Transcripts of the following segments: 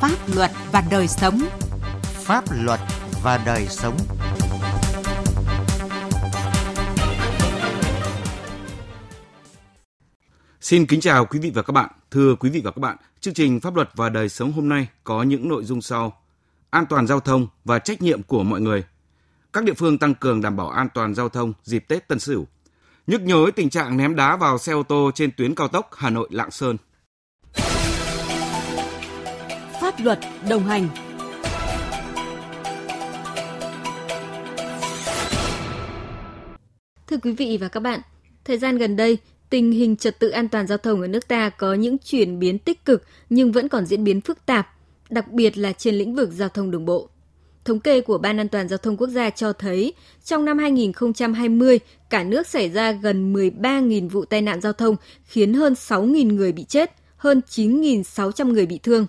Pháp luật và đời sống. Pháp luật và đời sống. Xin kính chào quý vị và các bạn. Thưa quý vị và các bạn, chương trình Pháp luật và đời sống hôm nay có những nội dung sau: an toàn giao thông và trách nhiệm của mọi người. Các địa phương tăng cường đảm bảo an toàn giao thông dịp Tết Tân Sửu. Nhức nhối tình trạng ném đá vào xe ô tô trên tuyến cao tốc Hà Nội Lạng Sơn. Pháp luật đồng hành. Thưa quý vị và các bạn, thời gian gần đây, tình hình trật tự an toàn giao thông ở nước ta có những chuyển biến tích cực nhưng vẫn còn diễn biến phức tạp, đặc biệt là trên lĩnh vực giao thông đường bộ. Thống kê của Ban An toàn Giao thông Quốc gia cho thấy, trong năm 2020, cả nước xảy ra gần 13.000 vụ tai nạn giao thông, khiến hơn 6.000 người bị chết, hơn 9.600 người bị thương.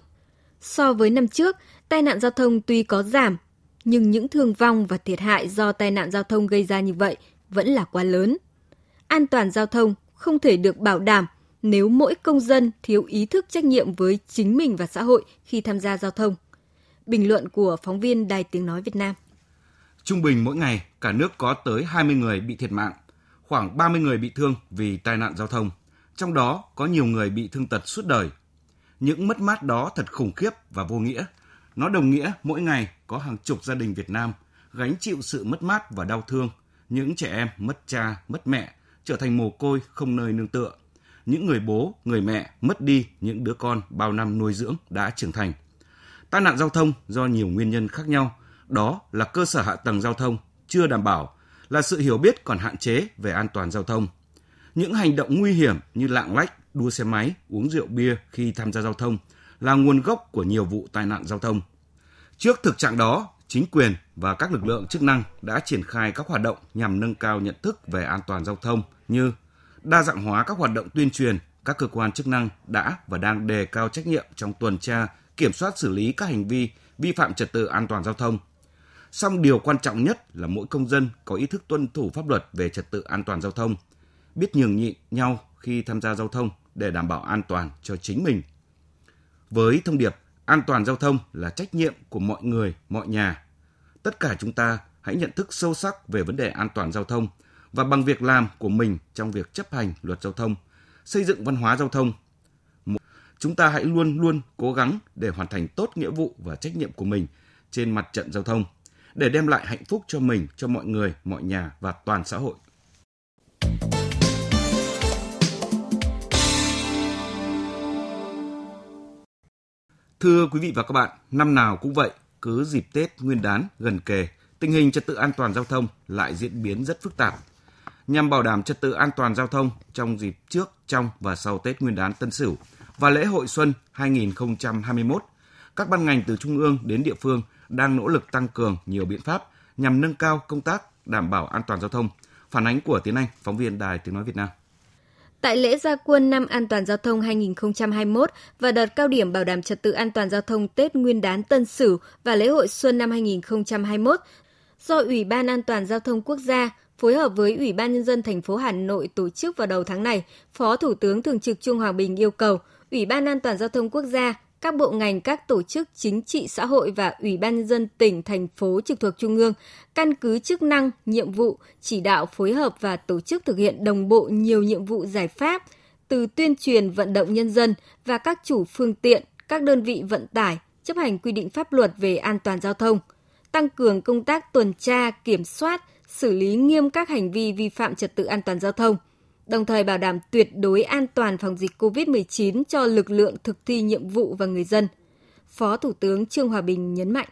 So với năm trước, tai nạn giao thông tuy có giảm, nhưng những thương vong và thiệt hại do tai nạn giao thông gây ra như vậy vẫn là quá lớn. An toàn giao thông không thể được bảo đảm nếu mỗi công dân thiếu ý thức trách nhiệm với chính mình và xã hội khi tham gia giao thông. Bình luận của phóng viên Đài Tiếng Nói Việt Nam. Trung bình mỗi ngày, cả nước có tới 20 người bị thiệt mạng, khoảng 30 người bị thương vì tai nạn giao thông. Trong đó có nhiều người bị thương tật suốt đời. Những mất mát đó thật khủng khiếp và vô nghĩa. Nó đồng nghĩa mỗi ngày có hàng chục gia đình Việt Nam gánh chịu sự mất mát và đau thương. Những trẻ em mất cha, mất mẹ, trở thành mồ côi không nơi nương tựa. Những người bố, người mẹ mất đi những đứa con bao năm nuôi dưỡng đã trưởng thành. Tai nạn giao thông do nhiều nguyên nhân khác nhau, đó là cơ sở hạ tầng giao thông chưa đảm bảo, là sự hiểu biết còn hạn chế về an toàn giao thông. Những hành động nguy hiểm như lạng lách, đua xe máy, uống rượu bia khi tham gia giao thông là nguồn gốc của nhiều vụ tai nạn giao thông. Trước thực trạng đó, chính quyền và các lực lượng chức năng đã triển khai các hoạt động nhằm nâng cao nhận thức về an toàn giao thông như đa dạng hóa các hoạt động tuyên truyền, các cơ quan chức năng đã và đang đề cao trách nhiệm trong tuần tra, kiểm soát xử lý các hành vi vi phạm trật tự an toàn giao thông. Song điều quan trọng nhất là mỗi công dân có ý thức tuân thủ pháp luật về trật tự an toàn giao thông, biết nhường nhịn nhau khi tham gia giao thông để đảm bảo an toàn cho chính mình. Với thông điệp an toàn giao thông là trách nhiệm của mọi người, mọi nhà, tất cả chúng ta hãy nhận thức sâu sắc về vấn đề an toàn giao thông và bằng việc làm của mình trong việc chấp hành luật giao thông, xây dựng văn hóa giao thông chúng ta hãy luôn luôn cố gắng để hoàn thành tốt nghĩa vụ và trách nhiệm của mình trên mặt trận giao thông để đem lại hạnh phúc cho mình, cho mọi người, mọi nhà và toàn xã hội. Thưa quý vị và các bạn, năm nào cũng vậy, cứ dịp Tết Nguyên đán gần kề, tình hình trật tự an toàn giao thông lại diễn biến rất phức tạp. Nhằm bảo đảm trật tự an toàn giao thông trong dịp trước, trong và sau Tết Nguyên đán Tân Sửu, và lễ hội xuân 2021, các ban ngành từ trung ương đến địa phương đang nỗ lực tăng cường nhiều biện pháp nhằm nâng cao công tác đảm bảo an toàn giao thông. Phản ánh của Tiến Anh, phóng viên Đài Tiếng Nói Việt Nam. Tại lễ gia quân năm an toàn giao thông 2021 và đợt cao điểm bảo đảm trật tự an toàn giao thông Tết Nguyên đán Tân Sửu và lễ hội xuân năm 2021 do Ủy ban An toàn giao thông quốc gia phối hợp với Ủy ban nhân dân thành phố Hà Nội tổ chức vào đầu tháng này, Phó Thủ tướng Thường trực Trung Hòa Bình yêu cầu Ủy ban An toàn giao thông quốc gia, các bộ ngành, các tổ chức chính trị xã hội và Ủy ban nhân dân tỉnh, thành phố trực thuộc Trung ương căn cứ chức năng, nhiệm vụ, chỉ đạo phối hợp và tổ chức thực hiện đồng bộ nhiều nhiệm vụ giải pháp từ tuyên truyền vận động nhân dân và các chủ phương tiện, các đơn vị vận tải chấp hành quy định pháp luật về an toàn giao thông, tăng cường công tác tuần tra, kiểm soát, xử lý nghiêm các hành vi vi phạm trật tự an toàn giao thông – đồng thời bảo đảm tuyệt đối an toàn phòng dịch COVID-19 cho lực lượng thực thi nhiệm vụ và người dân. Phó Thủ tướng Trương Hòa Bình nhấn mạnh.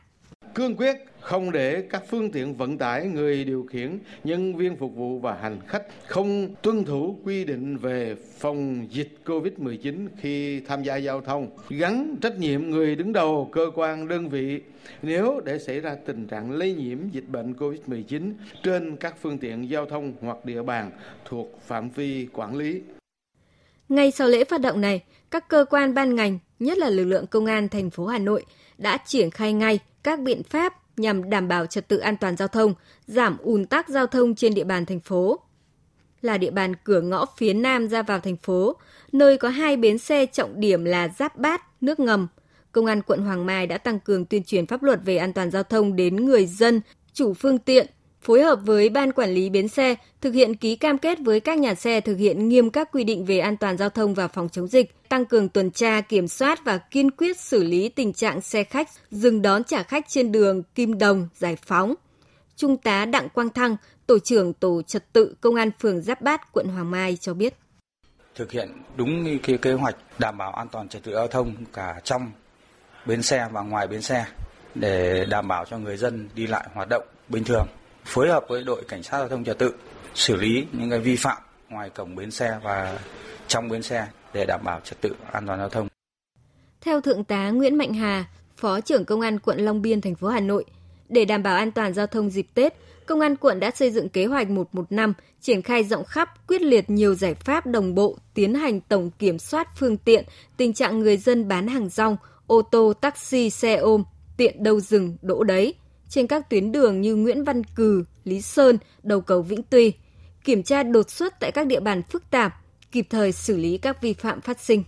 Cương quyết không để các phương tiện vận tải, người điều khiển, nhân viên phục vụ và hành khách không tuân thủ quy định về phòng dịch COVID-19 khi tham gia giao thông, gắn trách nhiệm người đứng đầu cơ quan đơn vị nếu để xảy ra tình trạng lây nhiễm dịch bệnh COVID-19 trên các phương tiện giao thông hoặc địa bàn thuộc phạm vi quản lý. Ngay sau lễ phát động này, các cơ quan ban ngành, nhất là lực lượng công an thành phố Hà Nội đã triển khai ngay các biện pháp nhằm đảm bảo trật tự an toàn giao thông, giảm ùn tắc giao thông trên địa bàn thành phố. Là địa bàn cửa ngõ phía nam ra vào thành phố, nơi có hai bến xe trọng điểm là Giáp Bát, nước ngầm, Công an quận Hoàng Mai đã tăng cường tuyên truyền pháp luật về an toàn giao thông đến người dân, chủ phương tiện, phối hợp với ban quản lý bến xe thực hiện ký cam kết với các nhà xe thực hiện nghiêm các quy định về an toàn giao thông và phòng chống dịch, tăng cường tuần tra, kiểm soát và kiên quyết xử lý tình trạng xe khách dừng đón trả khách trên đường Kim Đồng, Giải Phóng. Trung tá Đặng Quang Thăng, tổ trưởng tổ trật tự công an phường Giáp Bát, quận Hoàng Mai cho biết. Thực hiện đúng cái kế hoạch đảm bảo an toàn trật tự giao thông cả trong bến xe và ngoài bến xe để đảm bảo cho người dân đi lại hoạt động bình thường phối hợp với đội cảnh sát giao thông trật tự xử lý những cái vi phạm ngoài cổng bến xe và trong bến xe để đảm bảo trật tự an toàn giao thông. Theo Thượng tá Nguyễn Mạnh Hà, Phó trưởng Công an quận Long Biên, thành phố Hà Nội, để đảm bảo an toàn giao thông dịp Tết, Công an quận đã xây dựng kế hoạch 115, triển khai rộng khắp, quyết liệt nhiều giải pháp đồng bộ, tiến hành tổng kiểm soát phương tiện, tình trạng người dân bán hàng rong, ô tô, taxi, xe ôm, tiện đâu dừng, đỗ đấy, trên các tuyến đường như Nguyễn Văn Cừ, Lý Sơn, đầu cầu Vĩnh Tuy, kiểm tra đột xuất tại các địa bàn phức tạp, kịp thời xử lý các vi phạm phát sinh.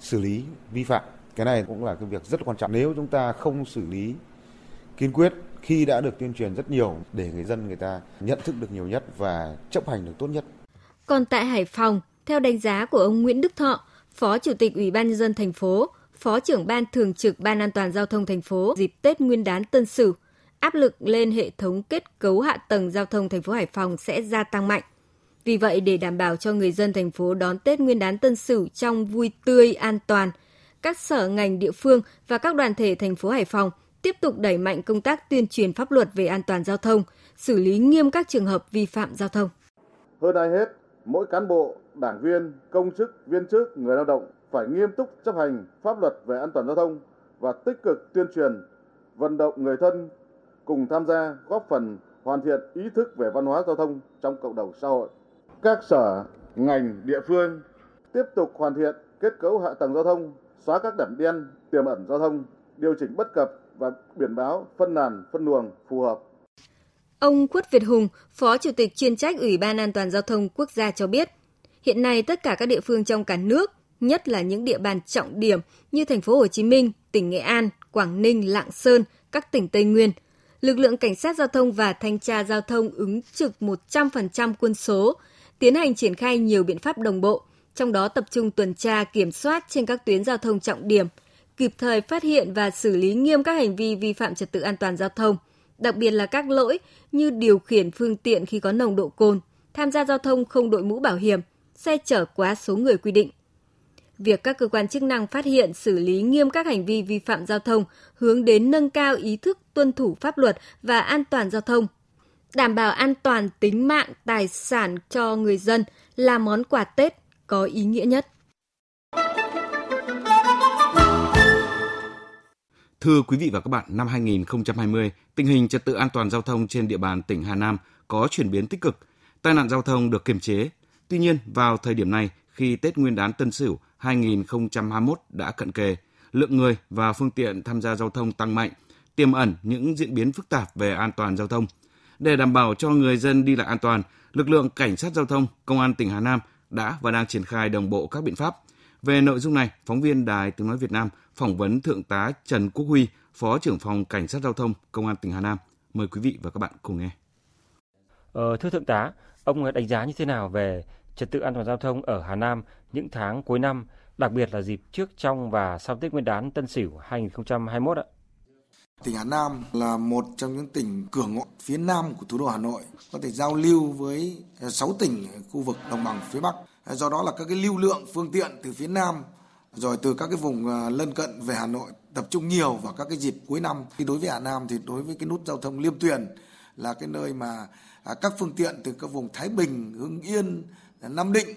Xử lý vi phạm, cái này cũng là cái việc rất quan trọng. Nếu chúng ta không xử lý kiên quyết khi đã được tuyên truyền rất nhiều để người dân người ta nhận thức được nhiều nhất và chấp hành được tốt nhất. Còn tại Hải Phòng, theo đánh giá của ông Nguyễn Đức Thọ, Phó Chủ tịch Ủy ban nhân dân thành phố, Phó trưởng ban thường trực Ban An toàn giao thông thành phố dịp Tết Nguyên đán Tân Sửu, áp lực lên hệ thống kết cấu hạ tầng giao thông thành phố Hải Phòng sẽ gia tăng mạnh. Vì vậy, để đảm bảo cho người dân thành phố đón Tết Nguyên đán Tân Sửu trong vui tươi, an toàn, các sở ngành địa phương và các đoàn thể thành phố Hải Phòng tiếp tục đẩy mạnh công tác tuyên truyền pháp luật về an toàn giao thông, xử lý nghiêm các trường hợp vi phạm giao thông. Hơn ai hết, mỗi cán bộ, đảng viên, công chức, viên chức, người lao động phải nghiêm túc chấp hành pháp luật về an toàn giao thông và tích cực tuyên truyền, vận động người thân cùng tham gia góp phần hoàn thiện ý thức về văn hóa giao thông trong cộng đồng xã hội. Các sở, ngành, địa phương tiếp tục hoàn thiện kết cấu hạ tầng giao thông, xóa các điểm đen tiềm ẩn giao thông, điều chỉnh bất cập và biển báo phân làn, phân luồng phù hợp. Ông Quất Việt Hùng, Phó Chủ tịch chuyên trách Ủy ban An toàn giao thông quốc gia cho biết, hiện nay tất cả các địa phương trong cả nước, nhất là những địa bàn trọng điểm như thành phố Hồ Chí Minh, tỉnh Nghệ An, Quảng Ninh, Lạng Sơn, các tỉnh Tây Nguyên, lực lượng cảnh sát giao thông và thanh tra giao thông ứng trực 100% quân số, tiến hành triển khai nhiều biện pháp đồng bộ, trong đó tập trung tuần tra kiểm soát trên các tuyến giao thông trọng điểm, kịp thời phát hiện và xử lý nghiêm các hành vi vi phạm trật tự an toàn giao thông, đặc biệt là các lỗi như điều khiển phương tiện khi có nồng độ cồn, tham gia giao thông không đội mũ bảo hiểm, xe chở quá số người quy định. Việc các cơ quan chức năng phát hiện xử lý nghiêm các hành vi vi phạm giao thông hướng đến nâng cao ý thức tuân thủ pháp luật và an toàn giao thông, đảm bảo an toàn tính mạng, tài sản cho người dân là món quà Tết có ý nghĩa nhất. Thưa quý vị và các bạn, năm 2020, tình hình trật tự an toàn giao thông trên địa bàn tỉnh Hà Nam có chuyển biến tích cực, tai nạn giao thông được kiềm chế. Tuy nhiên, vào thời điểm này, khi Tết Nguyên đán Tân Sửu 2021 đã cận kề, lượng người và phương tiện tham gia giao thông tăng mạnh, tiềm ẩn những diễn biến phức tạp về an toàn giao thông. Để đảm bảo cho người dân đi lại an toàn, lực lượng cảnh sát giao thông, công an tỉnh Hà Nam đã và đang triển khai đồng bộ các biện pháp. Về nội dung này, phóng viên Đài Tiếng nói Việt Nam phỏng vấn Thượng tá Trần Quốc Huy, Phó trưởng phòng Cảnh sát giao thông, Công an tỉnh Hà Nam. Mời quý vị và các bạn cùng nghe. Ờ, thưa Thượng tá, ông đánh giá như thế nào về trật tự an toàn giao thông ở Hà Nam những tháng cuối năm, đặc biệt là dịp trước, trong và sau Tết Nguyên đán Tân Sửu 2021 ạ? Tỉnh Hà Nam là một trong những tỉnh cửa ngõ phía nam của thủ đô Hà Nội, có thể giao lưu với à, 6 tỉnh khu vực đồng bằng phía Bắc. À, do đó là các cái lưu lượng phương tiện từ phía nam rồi từ các cái vùng à, lân cận về Hà Nội tập trung nhiều vào các cái dịp cuối năm. Thì đối với Hà Nam thì đối với cái nút giao thông Liêm Tuyền là cái nơi mà các phương tiện từ các vùng Thái Bình, Hưng Yên, Nam Định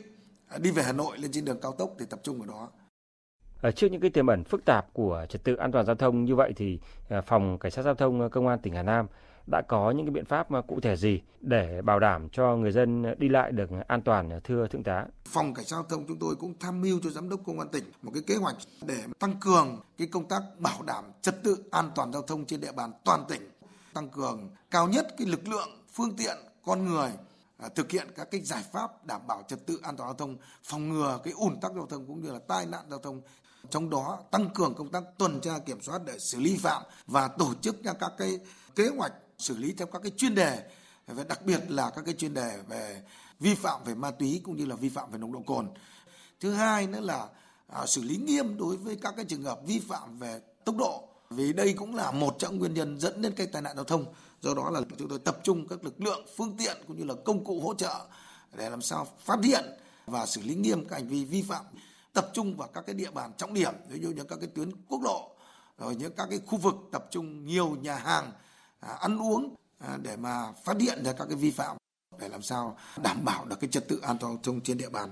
à, đi về Hà Nội lên trên đường cao tốc thì tập trung ở đó. Ở trước những cái tiềm ẩn phức tạp của trật tự an toàn giao thông như vậy thì phòng cảnh sát giao thông công an tỉnh Hà Nam đã có những cái biện pháp cụ thể gì để bảo đảm cho người dân đi lại được an toàn thưa thượng tá? Phòng cảnh sát giao thông chúng tôi cũng tham mưu cho giám đốc công an tỉnh một cái kế hoạch để tăng cường cái công tác bảo đảm trật tự an toàn giao thông trên địa bàn toàn tỉnh, tăng cường cao nhất cái lực lượng, phương tiện, con người à, thực hiện các cái giải pháp đảm bảo trật tự an toàn giao thông, phòng ngừa cái ủn tắc giao thông cũng như là tai nạn giao thông trong đó tăng cường công tác tuần tra kiểm soát để xử lý phạm và tổ chức ra các cái kế hoạch xử lý theo các cái chuyên đề và đặc biệt là các cái chuyên đề về vi phạm về ma túy cũng như là vi phạm về nồng độ cồn. Thứ hai nữa là à, xử lý nghiêm đối với các cái trường hợp vi phạm về tốc độ vì đây cũng là một trong nguyên nhân dẫn đến cái tai nạn giao thông. Do đó là chúng tôi tập trung các lực lượng, phương tiện cũng như là công cụ hỗ trợ để làm sao phát hiện và xử lý nghiêm các hành vi vi phạm tập trung vào các cái địa bàn trọng điểm ví dụ như các cái tuyến quốc lộ rồi những các cái khu vực tập trung nhiều nhà hàng à, ăn uống à, để mà phát hiện ra các cái vi phạm để làm sao đảm bảo được cái trật tự an toàn giao thông trên địa bàn.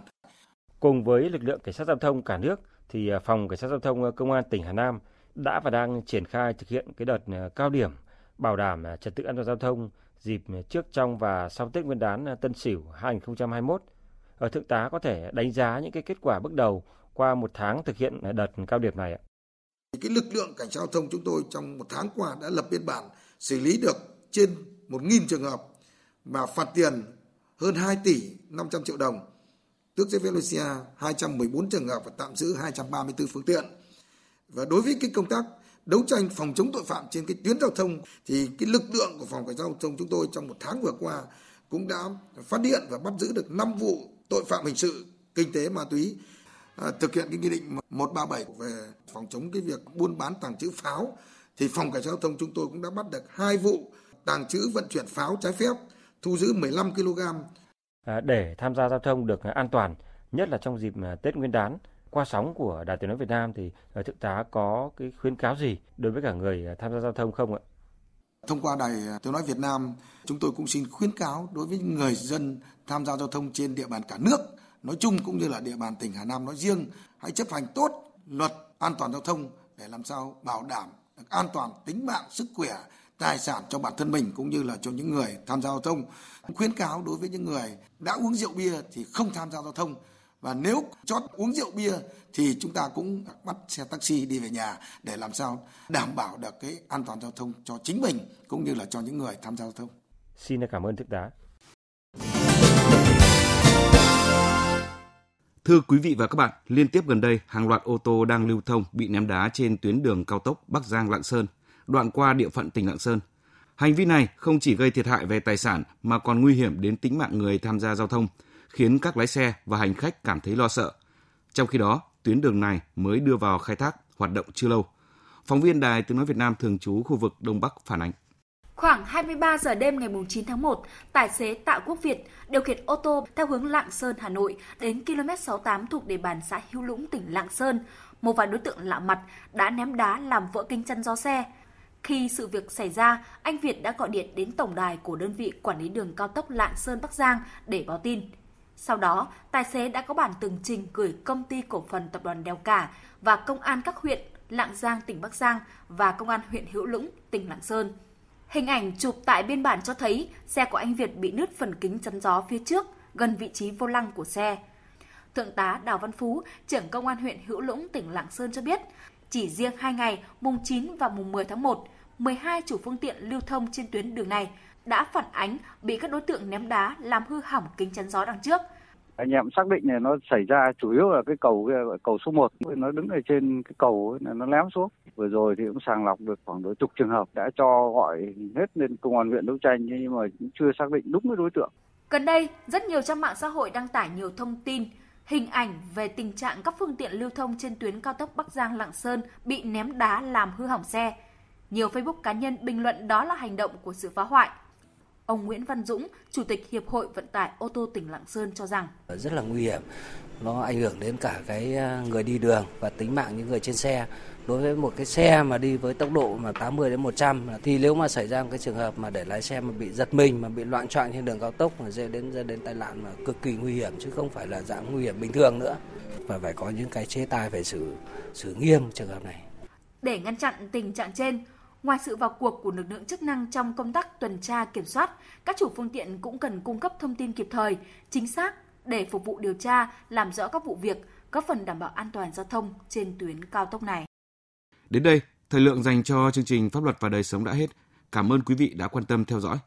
Cùng với lực lượng cảnh sát giao thông cả nước thì à, phòng cảnh sát giao thông à, công an tỉnh Hà Nam đã và đang triển khai thực hiện cái đợt à, cao điểm bảo đảm à, trật tự an toàn giao thông dịp trước trong và sau Tết Nguyên đán à, Tân Sửu 2021 ở thượng tá có thể đánh giá những cái kết quả bước đầu qua một tháng thực hiện đợt cao điểm này ạ? Cái lực lượng cảnh sát giao thông chúng tôi trong một tháng qua đã lập biên bản xử lý được trên 1.000 trường hợp và phạt tiền hơn 2 tỷ 500 triệu đồng, tước giấy phép lái xe 214 trường hợp và tạm giữ 234 phương tiện. Và đối với cái công tác đấu tranh phòng chống tội phạm trên cái tuyến giao thông thì cái lực lượng của phòng cảnh sát giao thông chúng tôi trong một tháng vừa qua cũng đã phát hiện và bắt giữ được 5 vụ tội phạm hình sự, kinh tế ma túy, à, thực hiện cái nghị định 137 về phòng chống cái việc buôn bán tàng trữ pháo thì phòng cảnh sát giao thông chúng tôi cũng đã bắt được hai vụ tàng trữ vận chuyển pháo trái phép, thu giữ 15 kg. À, để tham gia giao thông được an toàn, nhất là trong dịp à, Tết Nguyên đán, qua sóng của Đài Tiếng nói Việt Nam thì ờ, thượng tá có cái khuyến cáo gì đối với cả người ờ, tham gia giao thông không ạ? Thông qua Đài Tiếng Nói Việt Nam, chúng tôi cũng xin khuyến cáo đối với người dân tham gia giao thông trên địa bàn cả nước, nói chung cũng như là địa bàn tỉnh Hà Nam nói riêng, hãy chấp hành tốt luật an toàn giao thông để làm sao bảo đảm được an toàn tính mạng, sức khỏe, tài sản cho bản thân mình cũng như là cho những người tham gia giao thông. Khuyến cáo đối với những người đã uống rượu bia thì không tham gia giao thông và nếu chót uống rượu bia thì chúng ta cũng bắt xe taxi đi về nhà để làm sao đảm bảo được cái an toàn giao thông cho chính mình cũng như là cho những người tham gia giao thông. Xin cảm ơn thượng tá. Thưa quý vị và các bạn, liên tiếp gần đây, hàng loạt ô tô đang lưu thông bị ném đá trên tuyến đường cao tốc Bắc Giang Lạng Sơn, đoạn qua địa phận tỉnh Lạng Sơn. Hành vi này không chỉ gây thiệt hại về tài sản mà còn nguy hiểm đến tính mạng người tham gia giao thông, khiến các lái xe và hành khách cảm thấy lo sợ. Trong khi đó, tuyến đường này mới đưa vào khai thác hoạt động chưa lâu. Phóng viên Đài Tiếng Nói Việt Nam thường trú khu vực Đông Bắc phản ánh. Khoảng 23 giờ đêm ngày 9 tháng 1, tài xế Tạ Quốc Việt điều khiển ô tô theo hướng Lạng Sơn, Hà Nội đến km 68 thuộc địa bàn xã Hữu Lũng, tỉnh Lạng Sơn. Một vài đối tượng lạ mặt đã ném đá làm vỡ kính chắn gió xe. Khi sự việc xảy ra, anh Việt đã gọi điện đến tổng đài của đơn vị quản lý đường cao tốc Lạng Sơn Bắc Giang để báo tin. Sau đó, tài xế đã có bản tường trình gửi công ty cổ phần tập đoàn Đèo Cả và công an các huyện Lạng Giang tỉnh Bắc Giang và công an huyện Hữu Lũng tỉnh Lạng Sơn. Hình ảnh chụp tại biên bản cho thấy xe của anh Việt bị nứt phần kính chắn gió phía trước, gần vị trí vô lăng của xe. Thượng tá Đào Văn Phú, trưởng công an huyện Hữu Lũng, tỉnh Lạng Sơn cho biết, chỉ riêng hai ngày, mùng 9 và mùng 10 tháng 1, 12 chủ phương tiện lưu thông trên tuyến đường này đã phản ánh bị các đối tượng ném đá làm hư hỏng kính chắn gió đằng trước – anh em xác định này nó xảy ra chủ yếu là cái cầu cầu số 1 nó đứng ở trên cái cầu nó lém xuống vừa rồi thì cũng sàng lọc được khoảng đối chục trường hợp đã cho gọi hết lên công an huyện đấu tranh nhưng mà cũng chưa xác định đúng cái đối tượng gần đây rất nhiều trang mạng xã hội đăng tải nhiều thông tin hình ảnh về tình trạng các phương tiện lưu thông trên tuyến cao tốc Bắc Giang Lạng Sơn bị ném đá làm hư hỏng xe. Nhiều Facebook cá nhân bình luận đó là hành động của sự phá hoại. Ông Nguyễn Văn Dũng, Chủ tịch Hiệp hội Vận tải ô tô tỉnh Lạng Sơn cho rằng rất là nguy hiểm, nó ảnh hưởng đến cả cái à, người đi đường và tính mạng những người trên xe. Đối với một cái xe mà đi với tốc độ mà 80 đến 100 thì nếu mà xảy ra một cái trường hợp mà để lái xe mà bị giật mình mà bị loạn choạng trên đường cao tốc mà dễ đến dẫn đến tai nạn mà cực kỳ nguy hiểm chứ không phải là dạng nguy hiểm bình thường nữa. Và phải có những cái chế tài phải xử xử nghiêm trường hợp này. Để ngăn chặn tình trạng trên, Ngoài sự vào cuộc của lực lượng chức năng trong công tác tuần tra kiểm soát, các chủ phương tiện cũng cần cung cấp thông tin kịp thời, chính xác để phục vụ điều tra, làm rõ các vụ việc, góp phần đảm bảo an toàn giao thông trên tuyến cao tốc này. Đến đây, thời lượng dành cho chương trình Pháp luật và đời sống đã hết. Cảm ơn quý vị đã quan tâm theo dõi.